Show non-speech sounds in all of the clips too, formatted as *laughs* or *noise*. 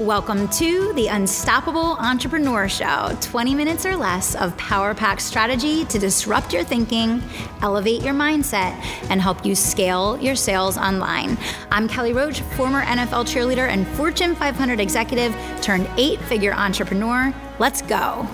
Welcome to the Unstoppable Entrepreneur Show 20 minutes or less of power pack strategy to disrupt your thinking, elevate your mindset, and help you scale your sales online. I'm Kelly Roach, former NFL cheerleader and Fortune 500 executive turned eight figure entrepreneur. Let's go.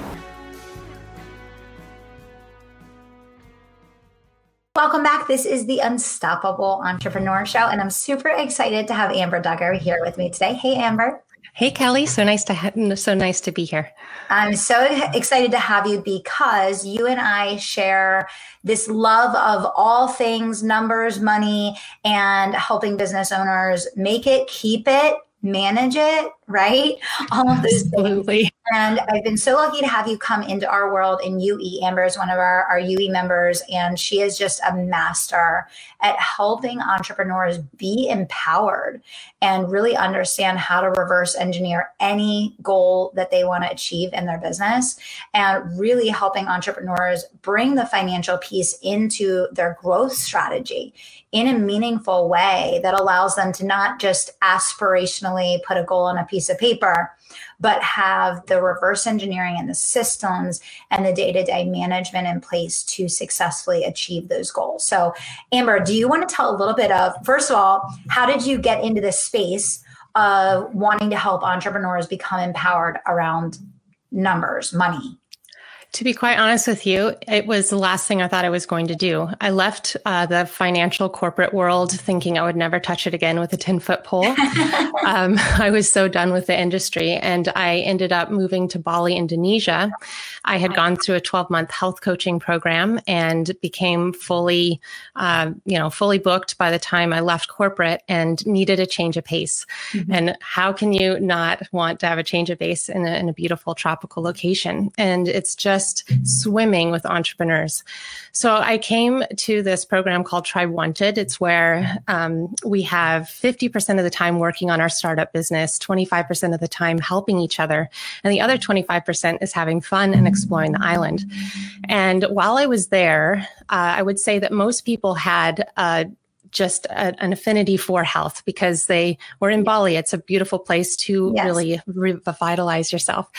Welcome back. This is the Unstoppable Entrepreneur Show, and I'm super excited to have Amber Dugger here with me today. Hey, Amber. Hey Kelly, so nice to ha- so nice to be here. I'm so excited to have you because you and I share this love of all things numbers, money, and helping business owners make it, keep it, manage it, right? All of those Absolutely. And I've been so lucky to have you come into our world. And UE, Amber is one of our, our UE members, and she is just a master at helping entrepreneurs be empowered and really understand how to reverse engineer any goal that they want to achieve in their business and really helping entrepreneurs bring the financial piece into their growth strategy in a meaningful way that allows them to not just aspirationally put a goal on a piece of paper, but have the reverse engineering and the systems and the day to day management in place to successfully achieve those goals. So, Amber, do you want to tell a little bit of, first of all, how did you get into this space of wanting to help entrepreneurs become empowered around numbers, money? To be quite honest with you, it was the last thing I thought I was going to do. I left uh, the financial corporate world thinking I would never touch it again with a 10 foot pole. *laughs* um, I was so done with the industry and I ended up moving to Bali, Indonesia. I had gone through a 12 month health coaching program and became fully, uh, you know, fully booked by the time I left corporate and needed a change of pace. Mm-hmm. And how can you not want to have a change of pace in a, in a beautiful tropical location? And it's just, just swimming with entrepreneurs. So I came to this program called Tribe Wanted. It's where um, we have 50% of the time working on our startup business, 25% of the time helping each other, and the other 25% is having fun and exploring the island. And while I was there, uh, I would say that most people had uh, just a, an affinity for health because they were in Bali. It's a beautiful place to yes. really revitalize yourself.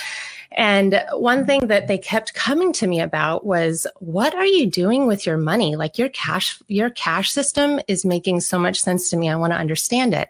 And one thing that they kept coming to me about was, what are you doing with your money? Like your cash, your cash system is making so much sense to me. I want to understand it.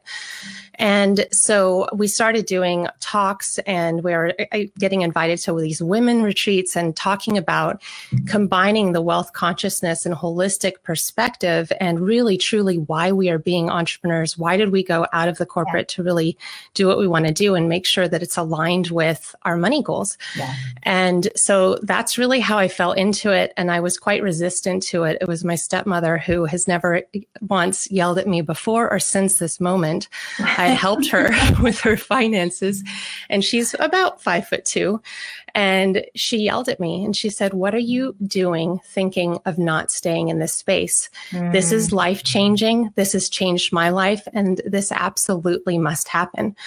And so we started doing talks and we were getting invited to these women retreats and talking about combining the wealth consciousness and holistic perspective and really truly why we are being entrepreneurs. Why did we go out of the corporate yeah. to really do what we want to do and make sure that it's aligned with our money goals? Yeah. And so that's really how I fell into it. And I was quite resistant to it. It was my stepmother who has never once yelled at me before or since this moment. I *laughs* helped her *laughs* with her finances. And she's about five foot two. And she yelled at me and she said, What are you doing thinking of not staying in this space? Mm. This is mm. life changing. This has changed my life. And this absolutely must happen.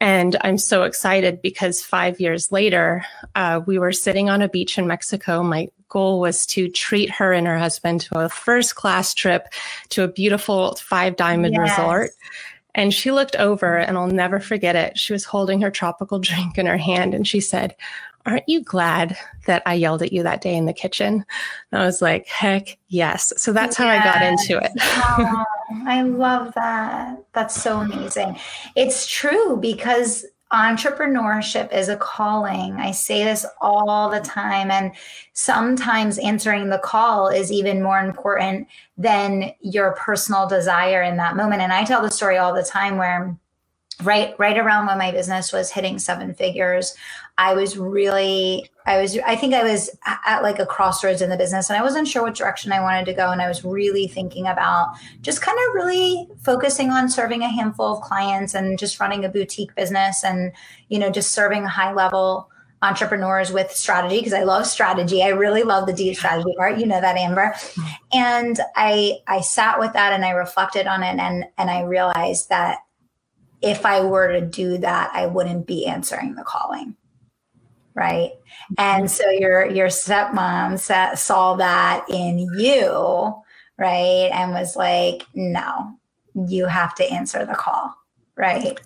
And I'm so excited because five years later, uh, we were sitting on a beach in Mexico. My goal was to treat her and her husband to a first class trip to a beautiful five diamond yes. resort. And she looked over, and I'll never forget it. She was holding her tropical *laughs* drink in her hand, and she said, Aren't you glad that I yelled at you that day in the kitchen? And I was like, Heck yes. So that's how I got into it. *laughs* oh, I love that. That's so amazing. It's true because entrepreneurship is a calling. I say this all the time. And sometimes answering the call is even more important than your personal desire in that moment. And I tell the story all the time where right right around when my business was hitting seven figures i was really i was i think i was at like a crossroads in the business and i wasn't sure what direction i wanted to go and i was really thinking about just kind of really focusing on serving a handful of clients and just running a boutique business and you know just serving high level entrepreneurs with strategy because I love strategy. I really love the deep strategy part. You know that, Amber. And I I sat with that and I reflected on it and and I realized that if I were to do that, I wouldn't be answering the calling. Right. Mm-hmm. And so your your stepmom sa- saw that in you, right? And was like, no, you have to answer the call. Right.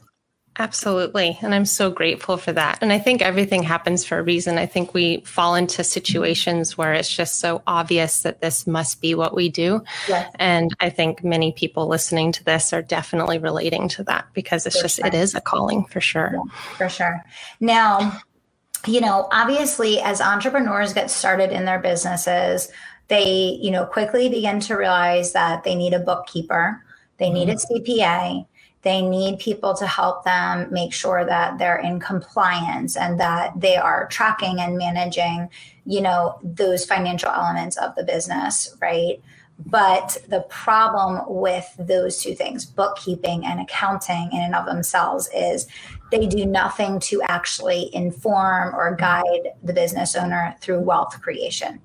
Absolutely. And I'm so grateful for that. And I think everything happens for a reason. I think we fall into situations where it's just so obvious that this must be what we do. Yes. And I think many people listening to this are definitely relating to that because it's for just, sure. it is a calling for sure. Yeah, for sure. Now, you know, obviously, as entrepreneurs get started in their businesses, they, you know, quickly begin to realize that they need a bookkeeper, they need mm-hmm. a CPA, they need people to help them make sure that they're in compliance and that they are tracking and managing, you know, those financial elements of the business, right? But the problem with those two things, bookkeeping and accounting in and of themselves, is they do nothing to actually inform or guide the business owner through wealth creation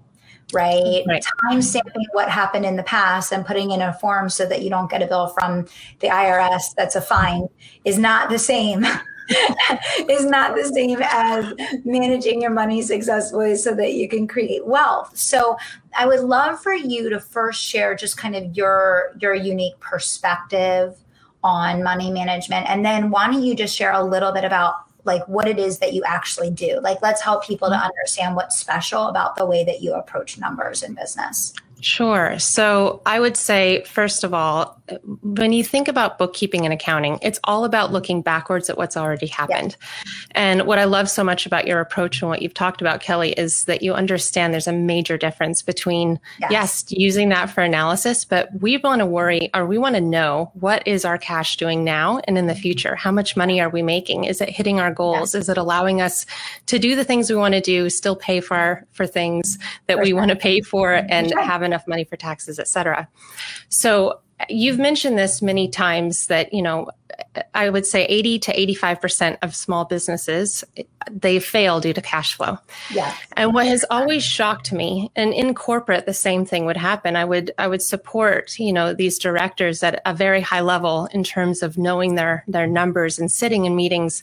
right? right. Time stamping what happened in the past and putting in a form so that you don't get a bill from the IRS that's a fine is not the same. *laughs* is not the same as managing your money successfully so that you can create wealth. So I would love for you to first share just kind of your your unique perspective on money management and then why don't you just share a little bit about like what it is that you actually do. Like, let's help people to mm-hmm. understand what's special about the way that you approach numbers in business. Sure. So I would say, first of all, when you think about bookkeeping and accounting, it's all about looking backwards at what's already happened. Yeah. And what I love so much about your approach and what you've talked about, Kelly, is that you understand there's a major difference between, yes, yes using that for analysis, but we want to worry or we want to know what is our cash doing now and in the mm-hmm. future? How much money are we making? Is it hitting our goals? Yes. Is it allowing us to do the things we want to do, still pay for, our, for things that for we sure. want to pay for and sure. have enough money for taxes, et cetera? So You've mentioned this many times that, you know, I would say 80 to 85% of small businesses, they fail due to cash flow. Yeah. And what has always shocked me, and in corporate, the same thing would happen. I would, I would support, you know, these directors at a very high level in terms of knowing their, their numbers and sitting in meetings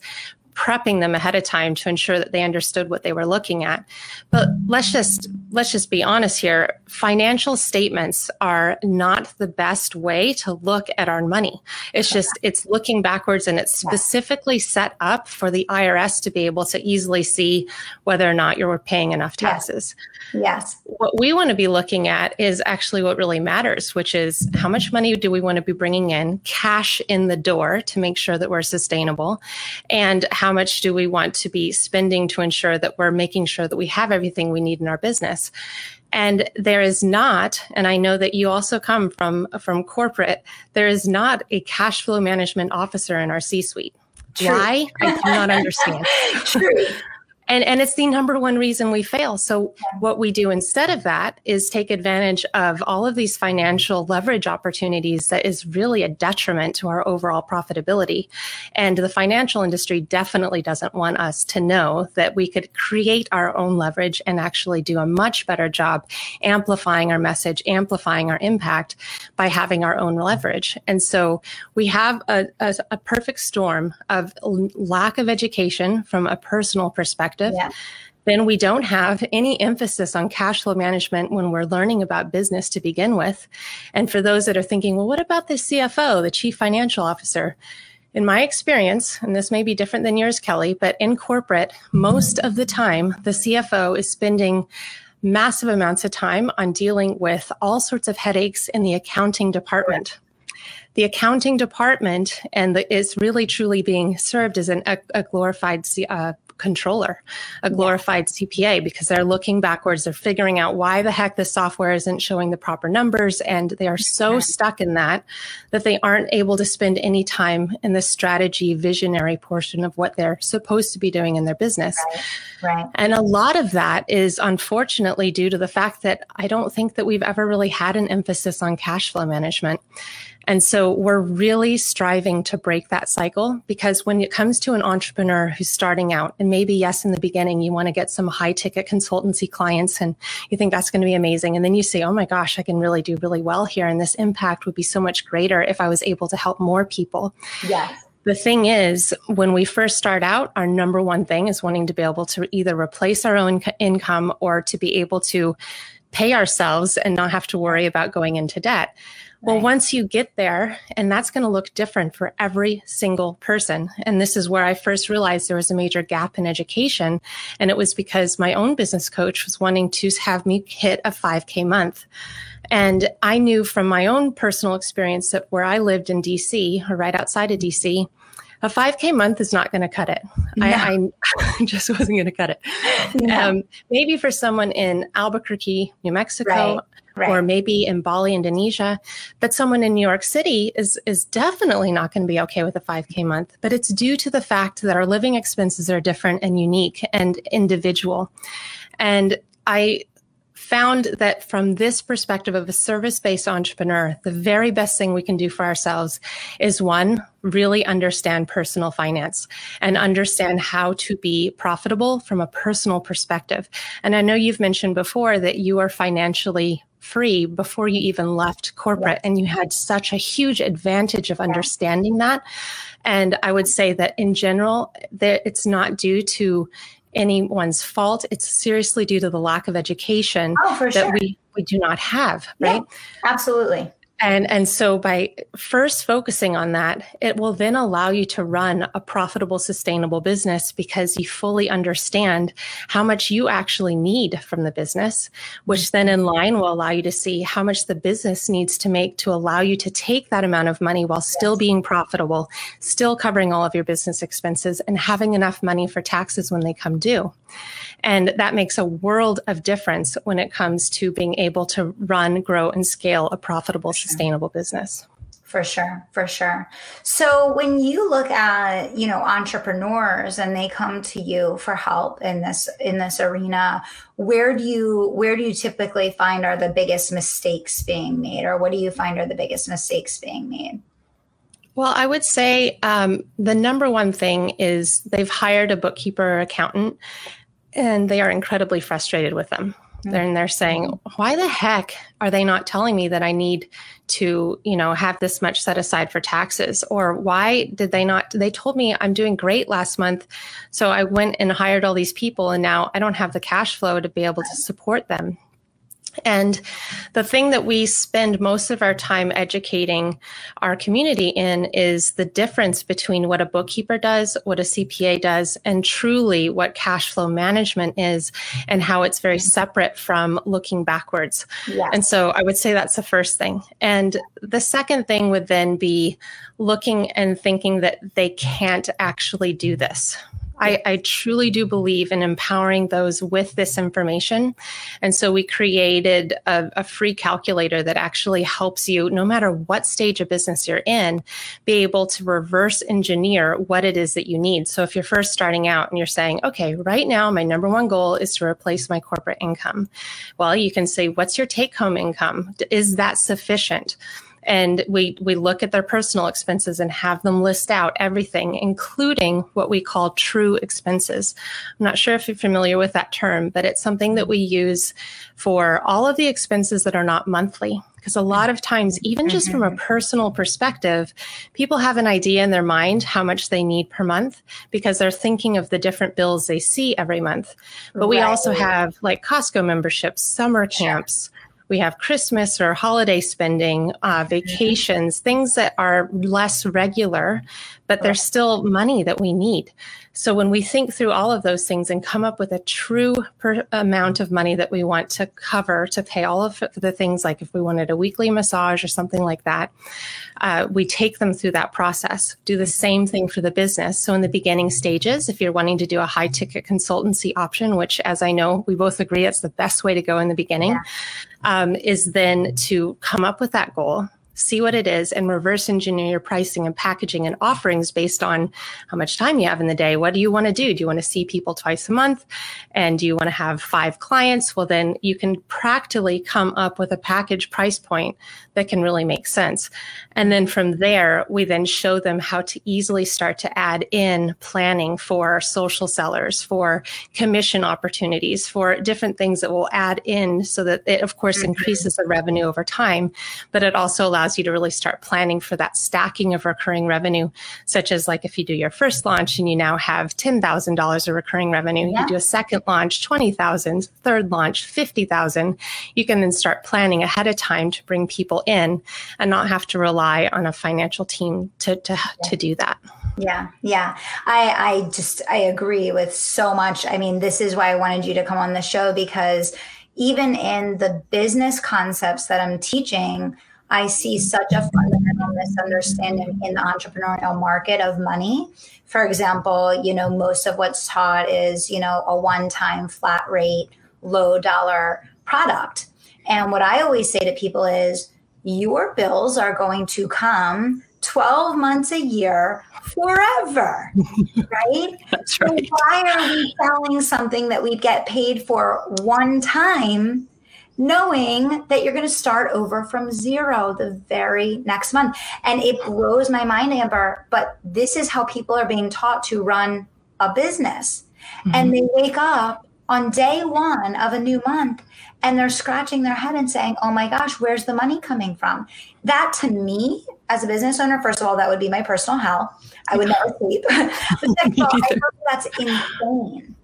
prepping them ahead of time to ensure that they understood what they were looking at. But let's just let's just be honest here. Financial statements are not the best way to look at our money. It's just it's looking backwards and it's specifically set up for the IRS to be able to easily see whether or not you're paying enough taxes. Yes. What we want to be looking at is actually what really matters, which is how much money do we want to be bringing in, cash in the door to make sure that we're sustainable, and how much do we want to be spending to ensure that we're making sure that we have everything we need in our business. And there is not, and I know that you also come from from corporate, there is not a cash flow management officer in our C-suite. Why? I do not understand. *laughs* True and and it's the number one reason we fail. So what we do instead of that is take advantage of all of these financial leverage opportunities that is really a detriment to our overall profitability. And the financial industry definitely doesn't want us to know that we could create our own leverage and actually do a much better job amplifying our message amplifying our impact by having our own leverage. And so we have a, a, a perfect storm of lack of education from a personal perspective perspective. Yeah. Then we don't have any emphasis on cash flow management when we're learning about business to begin with. And for those that are thinking, well, what about the CFO, the chief financial officer? In my experience, and this may be different than yours, Kelly, but in corporate, most of the time, the CFO is spending massive amounts of time on dealing with all sorts of headaches in the accounting department the accounting department and the, is really truly being served as an, a, a glorified uh, controller, a glorified yeah. CPA, because they're looking backwards. They're figuring out why the heck this software isn't showing the proper numbers. And they are so stuck in that that they aren't able to spend any time in the strategy, visionary portion of what they're supposed to be doing in their business. Right. right. And a lot of that is unfortunately due to the fact that I don't think that we've ever really had an emphasis on cash flow management. And so we're really striving to break that cycle because when it comes to an entrepreneur who's starting out, and maybe, yes, in the beginning, you want to get some high ticket consultancy clients and you think that's going to be amazing. And then you say, oh my gosh, I can really do really well here. And this impact would be so much greater if I was able to help more people. Yes. The thing is, when we first start out, our number one thing is wanting to be able to either replace our own income or to be able to pay ourselves and not have to worry about going into debt. Well, once you get there, and that's going to look different for every single person. And this is where I first realized there was a major gap in education. And it was because my own business coach was wanting to have me hit a 5K month. And I knew from my own personal experience that where I lived in DC or right outside of DC, a 5K month is not going to cut it. No. I, *laughs* I, just wasn't going to cut it. No. Um, maybe for someone in Albuquerque, New Mexico, right. Right. or maybe in Bali, Indonesia. But someone in New York City is is definitely not going to be okay with a 5K month. But it's due to the fact that our living expenses are different and unique and individual. And I found that from this perspective of a service based entrepreneur, the very best thing we can do for ourselves is one, really understand personal finance and understand how to be profitable from a personal perspective. And I know you've mentioned before that you are financially free before you even left corporate and you had such a huge advantage of understanding that and i would say that in general that it's not due to anyone's fault. It's seriously due to the lack of education oh, that sure. we, we do not have, right? Yeah, absolutely. And, and so by first focusing on that, it will then allow you to run a profitable, sustainable business because you fully understand how much you actually need from the business, which then in line will allow you to see how much the business needs to make to allow you to take that amount of money while still being profitable, still covering all of your business expenses and having enough money for taxes when they come due. And that makes a world of difference when it comes to being able to run, grow, and scale a profitable, sustainable business. For sure, for sure. So when you look at, you know, entrepreneurs and they come to you for help in this in this arena, where do you where do you typically find are the biggest mistakes being made or what do you find are the biggest mistakes being made? Well, I would say um, the number one thing is they've hired a bookkeeper or accountant and they are incredibly frustrated with them. Mm-hmm. And they're saying, why the heck are they not telling me that I need to, you know, have this much set aside for taxes? Or why did they not? They told me I'm doing great last month. So I went and hired all these people and now I don't have the cash flow to be able to support them. And the thing that we spend most of our time educating our community in is the difference between what a bookkeeper does, what a CPA does, and truly what cash flow management is and how it's very separate from looking backwards. Yes. And so I would say that's the first thing. And the second thing would then be looking and thinking that they can't actually do this I, I, truly do believe in empowering those with this information. And so we created a, a, free calculator that actually helps you, no matter what stage of business you're in, be able to reverse engineer what it is that you need. So if you're first starting out and you're saying, okay, right now, my number one goal is to replace my corporate income. Well, you can say, what's your take home income? Is that sufficient? And we we look at their personal expenses and have them list out everything including what we call true expenses. I'm not sure if you're familiar with that term but it's something that we use for all of the expenses that are not monthly. Because a lot of times even just from a mm-hmm. personal perspective people have an idea in their mind how much they need per month because they're thinking of the different bills they see every month. But we also have like costco memberships summer camps we have Christmas or holiday spending, uh, mm-hmm. vacations, things that are less regular, but there's still money that we need. So when we think through all of those things and come up with a true per- amount of money that we want to cover to pay all of the things, like if we wanted a weekly massage or something like that, uh, we take them through that process. Do the same thing for the business. So in the beginning stages, if you're wanting to do a high ticket consultancy option, which as I know we both agree it's the best way to go in the beginning, yeah. Um, is then to come up with that goal see what it is and reverse engineer your pricing and packaging and offerings based on how much time you have in the day. What do you want to do? Do you want to see people twice a month? And do you want to have five clients? Well, then you can practically come up with a package price point that can really make sense. And then from there, we then show them how to easily start to add in planning for social sellers, for commission opportunities, for different things that will add in so that it, of course, mm-hmm. increases the revenue over time, but it also allows allows you to really start planning for that stacking of recurring revenue, such as like if you do your first launch and you now have $10,000 of recurring revenue, yeah. you do a second launch, 20,000, third launch, 50,000. You can then start planning ahead of time to bring people in and not have to rely on a financial team to, to, yeah. to do that. Yeah, yeah. I I just I agree with so much. I mean, this is why I wanted you to come on the show because even in the business concepts that I'm teaching, I see such a fundamental misunderstanding in the entrepreneurial market of money. For example, you know, most of what's taught is, you know, a one time flat rate, low dollar product. And what I always say to people is, your bills are going to come 12 months a year forever, *laughs* right? That's right. So why are we selling something that we get paid for one time, knowing that you're going to start over from zero the very next month? And it blows my mind, Amber, but this is how people are being taught to run a business. Mm-hmm. And they wake up on day one of a new month and they're scratching their head and saying, Oh my gosh, where's the money coming from? That to me, as a business owner, first of all, that would be my personal hell. I would *laughs* never sleep. *laughs* but all, I that's insane.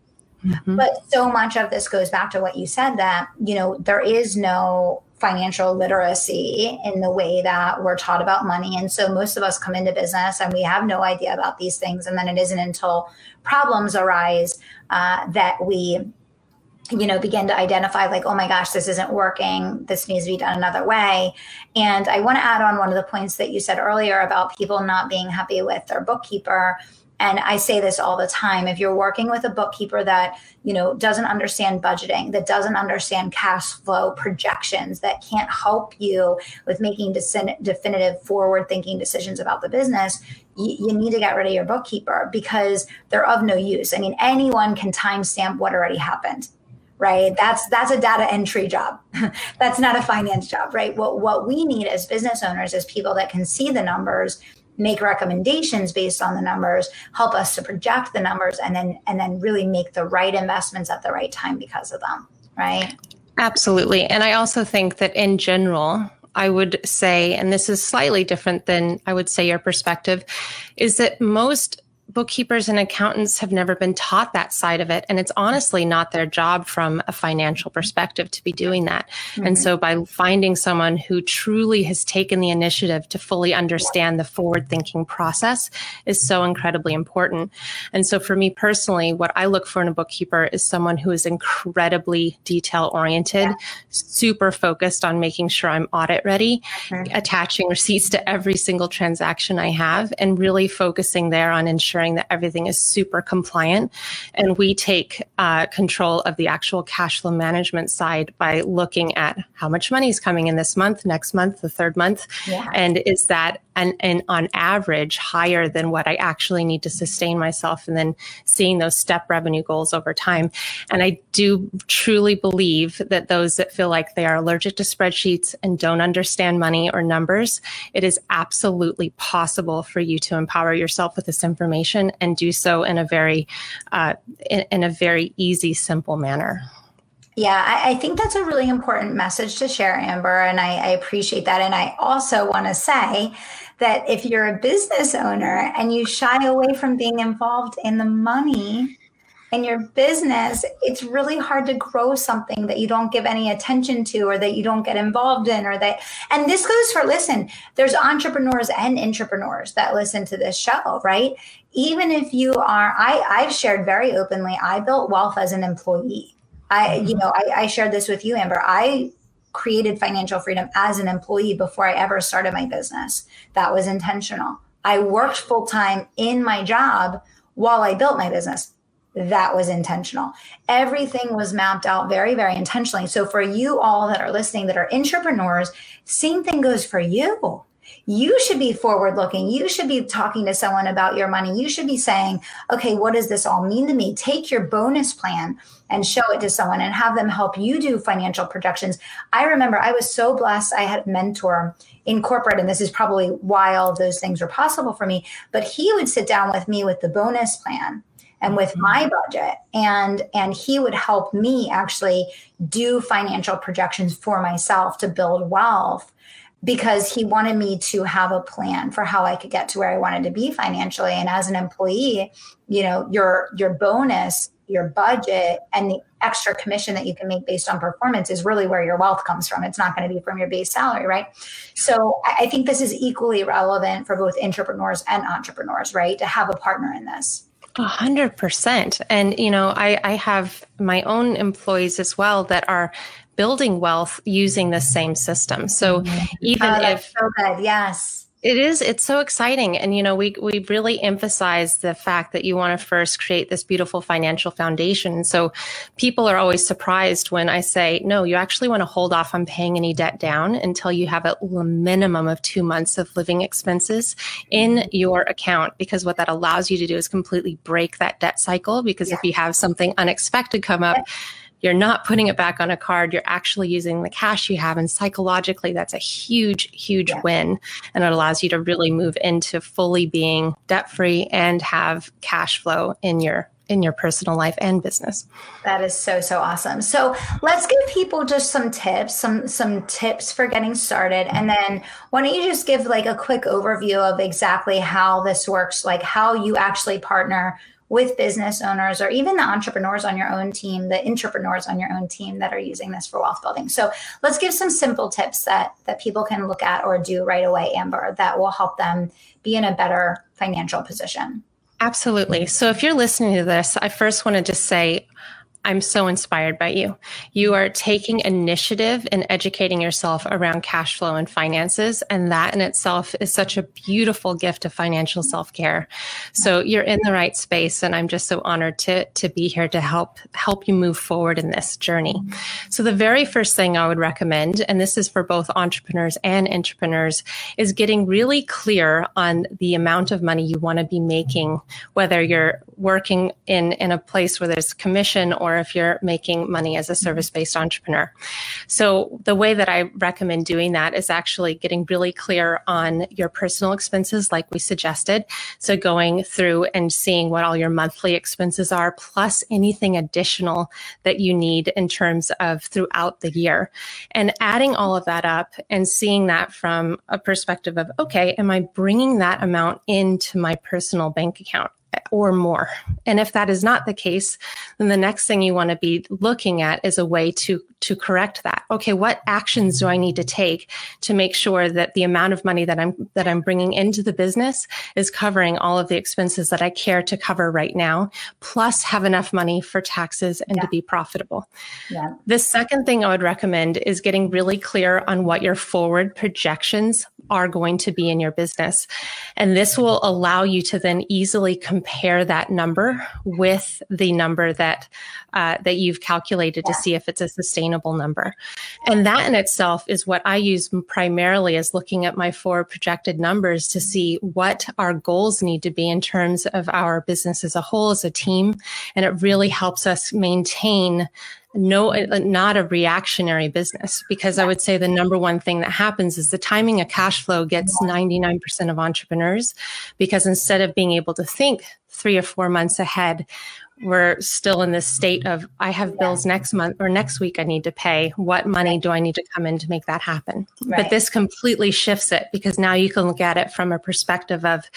Mm-hmm. But so much of this goes back to what you said that, you know, there is no financial literacy in the way that we're taught about money. And so most of us come into business and we have no idea about these things. And then it isn't until problems arise uh, that we you know begin to identify like oh my gosh this isn't working this needs to be done another way and i want to add on one of the points that you said earlier about people not being happy with their bookkeeper and i say this all the time if you're working with a bookkeeper that you know doesn't understand budgeting that doesn't understand cash flow projections that can't help you with making definitive forward thinking decisions about the business you, need to get rid of your bookkeeper because they're of no use. I mean anyone can timestamp what already happened right? That's that's a data entry job. *laughs* That's not a finance job right? What what we need as business owners is people that can see the numbers make recommendations based on the numbers help us to project the numbers and then and then really make the right investments at the right time because of them right? Absolutely. And i also think that in general I would say, and this is slightly different than I would say your perspective, is that most bookkeepers and accountants have never been taught that side of it. And it's honestly not their job from a financial perspective to be doing that. Mm-hmm. And so by finding someone who truly has taken the initiative to fully understand the forward thinking process is so incredibly important. And so for me personally, what I look for in a bookkeeper is someone who is incredibly detail oriented, yeah. super focused on making sure I'm audit ready, mm-hmm. attaching receipts to every single transaction I have, and really focusing there on ensuring ensuring that everything is super compliant. And we take uh, control of the actual cash flow management side by looking at how much money is coming in this month, next month, the third month. Yeah. And is that and, and on average higher than what I actually need to sustain myself and then seeing those step revenue goals over time. And I do truly believe that those that feel like they are allergic to spreadsheets and don't understand money or numbers, it is absolutely possible for you to empower yourself with this information and do so in a very, uh, in, in a very easy, simple manner. Yeah, I, I, think that's a really important message to share, Amber, and I, I appreciate that. And I also want to say that if you're a business owner and you shy away from being involved in the money in your business, it's really hard to grow something that you don't give any attention to or that you don't get involved in or that and this goes for listen, there's entrepreneurs and entrepreneurs that listen to this show, right? Even if you are I I've shared very openly, I built wealth as an employee. I, mm-hmm. you know, I, I shared this with you, Amber. I created financial freedom as an employee before I ever started my business. That was intentional. I worked full time in my job while I built my business. That was intentional. Everything was mapped out very, very intentionally. So, for you all that are listening that are entrepreneurs, same thing goes for you you should be forward looking. You should be talking to someone about your money. You should be saying, okay, what does this all mean to me? Take your bonus plan and show it to someone and have them help you do financial projections. I remember I was so blessed. I had a mentor in corporate, and this is probably why all those things were possible for me. But he would sit down with me with the bonus plan and with mm-hmm. my budget and and he would help me actually do financial projections for myself to build wealth because he wanted me to have a plan for how I could get to where I wanted to be financially. And as an employee, you know, your your bonus, your budget, and the extra commission that you can make based on performance is really where your wealth comes from. It's not going to be from your base salary, right? So I think this is equally relevant for both entrepreneurs and entrepreneurs, right? To have a partner in this. A hundred percent. And, you know, I, I have my own employees as well that are building wealth using the same system. So mm-hmm. even oh, if so good, yes. It is. It's so exciting. And, you know, we, we really emphasize the fact that you want to first create this beautiful financial foundation. So people are always surprised when I say, no, you actually want to hold off on paying any debt down until you have a minimum of two months of living expenses in mm-hmm. your account. Because what that allows you to do is completely break that debt cycle. Because yeah. if you have something unexpected come up, you're not putting it back on a card. You're actually using the cash you have. And psychologically, that's a huge, huge yeah. win. And it allows you to really move into fully being debt free and have cash flow in your in your personal life and business. That is so so awesome. So let's give people just some tips, some some tips for getting started, and then why don't you just give like a quick overview of exactly how this works, like how you actually partner with business owners or even the entrepreneurs on your own team, the entrepreneurs on your own team that are using this for wealth building. So let's give some simple tips that that people can look at or do right away, Amber, that will help them be in a better financial position. Absolutely. So if you're listening to this, I first want to just say I'm so inspired by you. You are taking initiative in educating yourself around cash flow and finances. And that in itself is such a beautiful gift of financial self care. So you're in the right space. And I'm just so honored to, to be here to help, help you move forward in this journey. So the very first thing I would recommend, and this is for both entrepreneurs and entrepreneurs, is getting really clear on the amount of money you want to be making, whether you're working in, in a place where there's commission or or if you're making money as a service based entrepreneur. So, the way that I recommend doing that is actually getting really clear on your personal expenses, like we suggested. So, going through and seeing what all your monthly expenses are, plus anything additional that you need in terms of throughout the year, and adding all of that up and seeing that from a perspective of, okay, am I bringing that amount into my personal bank account? Or more. And if that is not the case, then the next thing you want to be looking at is a way to to correct that. Okay, what actions do I need to take to make sure that the amount of money that I'm that I'm bringing into the business is covering all of the expenses that I care to cover right now, plus have enough money for taxes and yeah. to be profitable. Yeah. The second thing I would recommend is getting really clear on what your forward projections are going to be in your business. And this will allow you to then easily compare that number with the number that uh, that you've calculated to see if it's a sustainable number. And that in itself is what I use primarily as looking at my four projected numbers to see what our goals need to be in terms of our business as a whole, as a team. And it really helps us maintain no, not a reactionary business because I would say the number one thing that happens is the timing of cash flow gets 99% of entrepreneurs because instead of being able to think three or four months ahead, we're still in this state of I have bills next month or next week I need to pay. What money do I need to come in to make that happen? Right. But this completely shifts it because now you can look at it from a perspective of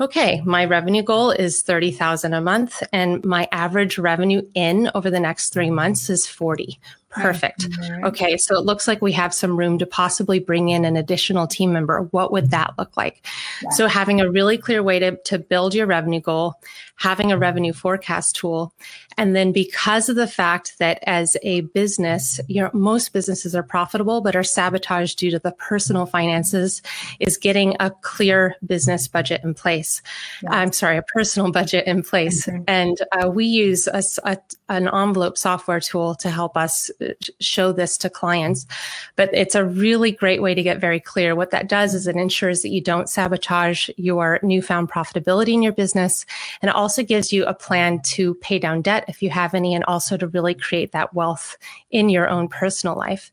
okay, my revenue goal is 30,000 a month and my average revenue in over the next 3 months is 40. Perfect. Mm-hmm. Okay, so it looks like we have some room to possibly bring in an additional team member. What would that look like? Yeah. So, having a really clear way to, to build your revenue goal, having a revenue forecast tool, and then because of the fact that as a business, you know, most businesses are profitable but are sabotaged due to the personal finances, is getting a clear business budget in place. Yeah. I'm sorry, a personal budget in place. Mm-hmm. And uh, we use a, a, an envelope software tool to help us show this to clients. But it's a really great way to get very clear. What that does is it ensures that you don't sabotage your newfound profitability in your business. And it also gives you a plan to pay down debt if you have any, and also to really create that wealth in your own personal life.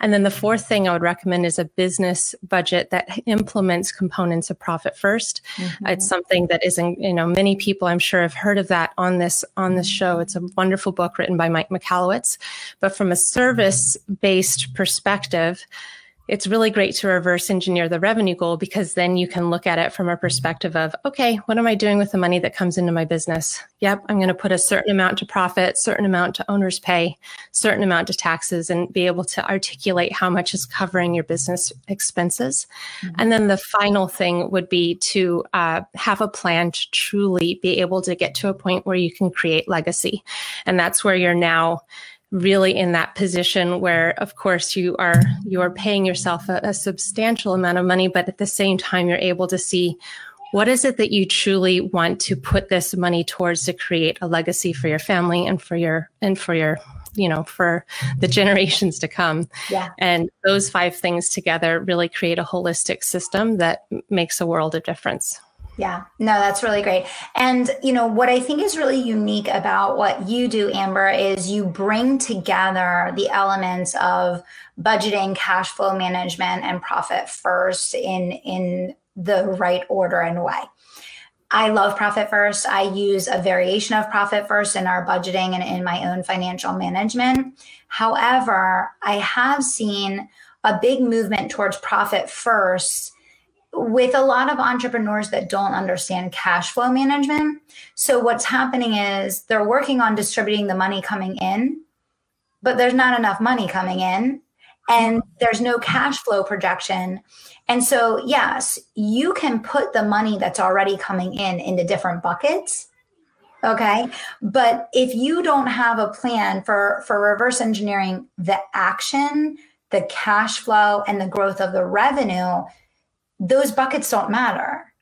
And then the fourth thing I would recommend is a business budget that implements components of profit 1st mm-hmm. It's something that isn't, you know, many people I'm sure have heard of that on this on this show. It's a wonderful book written by Mike Michalowicz. But from a service based perspective, it's really great to reverse engineer the revenue goal because then you can look at it from a perspective of, okay, what am I doing with the money that comes into my business? Yep, I'm going to put a certain amount to profit, certain amount to owner's pay, certain amount to taxes, and be able to articulate how much is covering your business expenses. Mm-hmm. And then the final thing would be to uh, have a plan to truly be able to get to a point where you can create legacy. And that's where you're now really in that position where of course you are you are paying yourself a, a, substantial amount of money but at the same time you're able to see what is it that you truly want to put this money towards to create a legacy for your family and for your and for your you know for the generations to come yeah. and those five things together really create a holistic system that makes a world of difference yeah, no, that's really great. And, you know, what I think is really unique about what you do, Amber, is you bring together the elements of budgeting, cash flow management, and profit first in, in the right order and way. I love profit first. I use a variation of profit first in our budgeting and in my own financial management. However, I have seen a big movement towards profit first with a lot of entrepreneurs that don't understand cash flow management. So, what's happening is they're working on distributing the money coming in, but there's not enough money coming in and there's no cash flow projection. And so, yes, you can put the money that's already coming in into different buckets. Okay. But if you don't have a plan for, for reverse engineering the action, the cash flow, and the growth of the revenue, those buckets don't matter.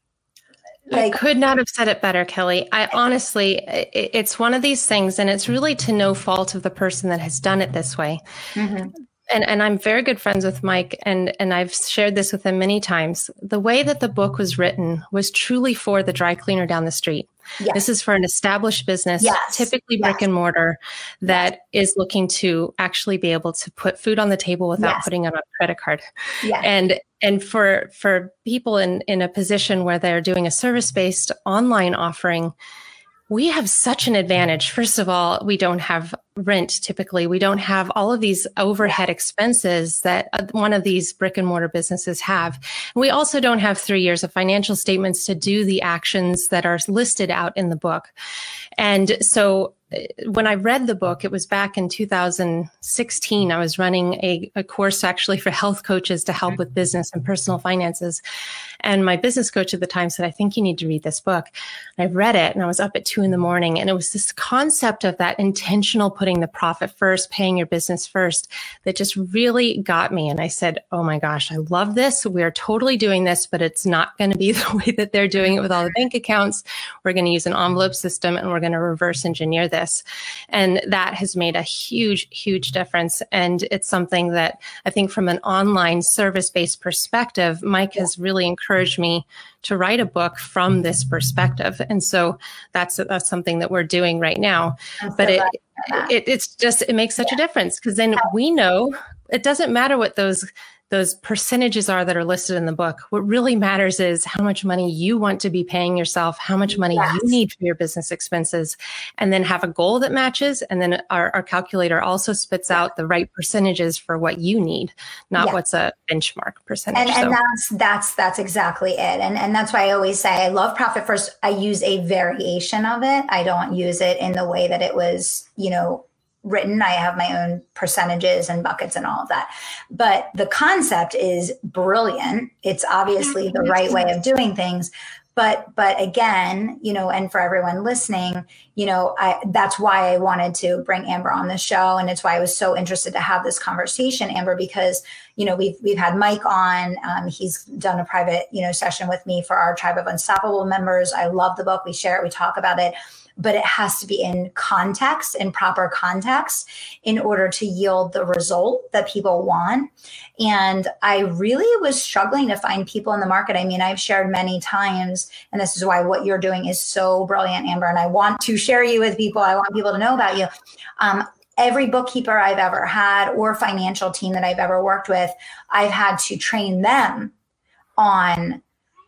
Like, I could not have said it better, Kelly. I honestly, it's one of these things, and it's really to no fault of the person that has done it this way. Mm-hmm. And, and I'm very good friends with Mike, and, and I've shared this with him many times. The way that the book was written was truly for the dry cleaner down the street. Yes. This is for an established business, yes. typically brick yes. and mortar, that is looking to actually be able to put food on the table without putting on a credit card. And and for for people in in a position where they're doing a service based online offering we have such an advantage. First of all, we don't have rent typically. We don't have all of these overhead expenses that uh, one of these brick and mortar businesses have. We also don't have three years of financial statements to do the actions that are listed out in the book. And so when I read the book, it was back in 2016. I was running a, a, course actually for health coaches to help with business and personal finances. And my business coach at the time said, I think you need to read this book. I read it and I was up at two in the morning. And it was this concept of that intentional putting the profit first, paying your business first that just really got me. And I said, Oh my gosh, I love this. We are totally doing this, but it's not going to be *laughs* the way that they're doing it with all the bank accounts. We're going to use an envelope system and we're going to reverse engineer this this. And that has made a huge, huge difference. And it's something that I think from an online service based perspective, Mike has really encouraged me to write a book from this perspective. And so that's, that's something that we're doing right now. but it, it, it's just, it makes such yeah. a difference because then we know it doesn't matter what those those percentages are that are listed in the book. What really matters is how much money you want to be paying yourself, how much money yes. you need for your business expenses, and then have a goal that matches. And then our, our calculator also spits yeah. out the right percentages for what you need, not yeah. what's a benchmark percentage. And, and so. that's that's that's exactly it. And and that's why I always say I love profit first. I use a variation of it. I don't use it in the way that it was, you know, written. I have my own percentages and buckets and all of that. But the concept is brilliant. It's obviously the right way of doing things. But but again, you know, and for everyone listening, you know, I that's why I wanted to bring Amber on the show. And it's why I was so interested to have this conversation, Amber, because you know we've we've had Mike on. Um, he's done a private you know session with me for our tribe of unstoppable members. I love the book. We share it. We talk about it but it has to be in context, in proper context, in order to yield the result that people want. And I really was struggling to find people in the market. I mean, I've shared many times, and this is why what you're doing is so brilliant, Amber. And I want to share you with people. I want people to know about you. Um, every bookkeeper I've ever had or financial team that I've ever worked with, I've had to train them on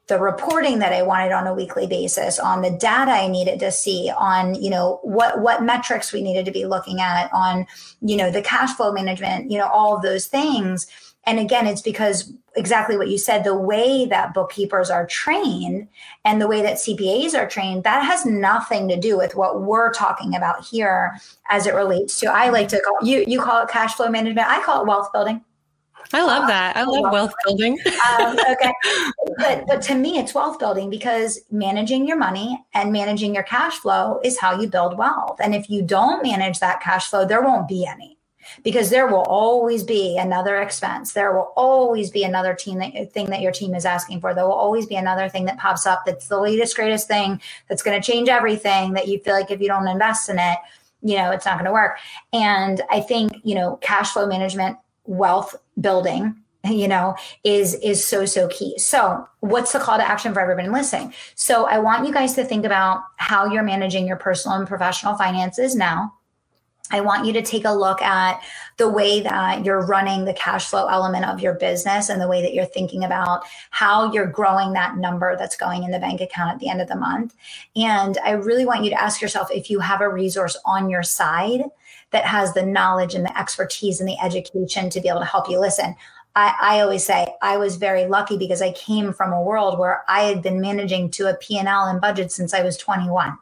the reporting that I wanted on a weekly basis, on the data I needed to see, on you know what what metrics we needed to be looking at, on you know the cash flow management, you know all of those things. And again, it's because exactly what you said, the way that bookkeepers are trained and the way that CPAs are trained, that has nothing to do with what we're talking about here as it relates to I like to call you you call it cash flow management. I call it wealth building. I love that. I love wealth building. um, *laughs* okay, but but to me, it's wealth building because managing your money and managing your cash flow is how you build wealth. And if you don't manage that cash flow, there won't be any because there will always be another expense. There will always be another team that, thing that your team is asking for. There will always be another thing that pops up that's the latest, greatest thing that's going to change everything that you feel like if you don't invest in it, you know, it's not going to work. And I think, you know, cash flow management wealth building you know is is so so key so what's the call to action for everybody listening so i want you guys to think about how you're managing your personal and professional finances now I want you to take a look at the way that you're running the cash flow element of your business and the way that you're thinking about how you're growing that number that's going in the bank account at the end of the month. And I really want you to ask yourself if you have a resource on your side that has the knowledge and the expertise and the education to be able to help you listen. I, I, always say I was very lucky because I came from a world where I had been managing to a P&L and budget since I was 21.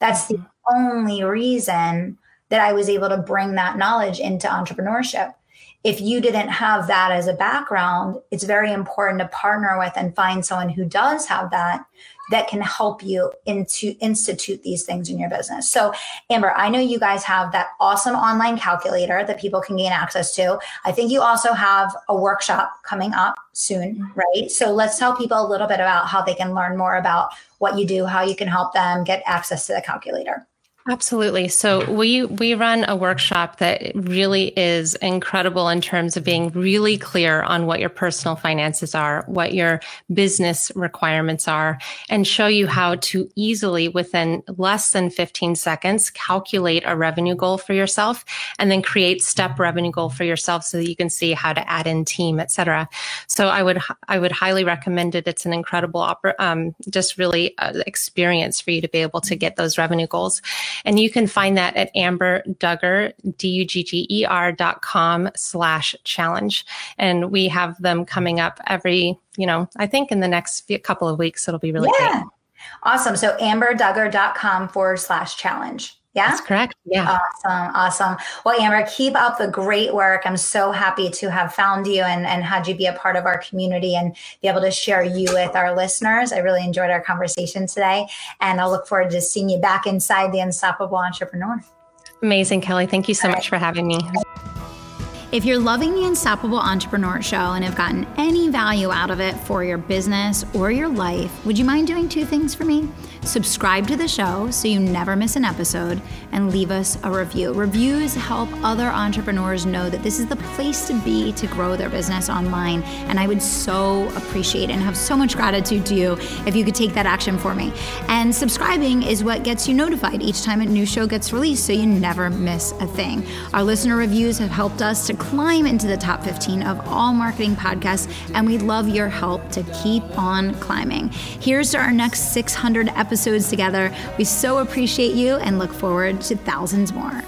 That's the mm-hmm. only reason that I was able to bring that knowledge into entrepreneurship. If you didn't have that as a background, it's very important to partner with and find someone who does have that that can help you into institute these things in your business. So, Amber, I know you guys have that awesome online calculator that people can gain access to. I think you also have a workshop coming up soon, right? So, let's tell people a little bit about how they can learn more about what you do, how you can help them get access to the calculator. Absolutely. So we we run a workshop that really is incredible in terms of being really clear on what your personal finances are, what your business requirements are, and show you how to easily within less than 15 seconds calculate a revenue goal for yourself and then create step revenue goal for yourself so that you can see how to add in team, etc. So I would I would highly recommend it. It's an incredible um, just really uh, experience for you to be able to get those revenue goals. And you can find that at Amber Dugger, D-U-G-G-E-R dot com slash challenge. And we have them coming up every, you know, I think in the next few, couple of weeks, it'll be really yeah. great. Awesome. So amberdugger.com forward slash challenge. Yeah. That's correct. Yeah. Awesome. Awesome. Well, Amber, keep up the great work. I'm so happy to have found you and, and had you be a part of our community and be able to share you with our listeners. I really enjoyed our conversation today. And I'll look forward to seeing you back inside the Unstoppable Entrepreneur. Amazing, Kelly. Thank you so All much right. for having me. If you're loving the Unstoppable Entrepreneur Show and have gotten any value out of it for your business or your life, would you mind doing two things for me? Subscribe to the show so you never miss an episode and leave us a review. Reviews help other entrepreneurs know that this is the place to be to grow their business online. And I would so appreciate and have so much gratitude to you if you could take that action for me. And subscribing is what gets you notified each time a new show gets released so you never miss a thing. Our listener reviews have helped us to climb into the top 15 of all marketing podcasts, and we'd love your help to keep on climbing. Here's to our next 600 episodes together. We so appreciate you and look forward to thousands more.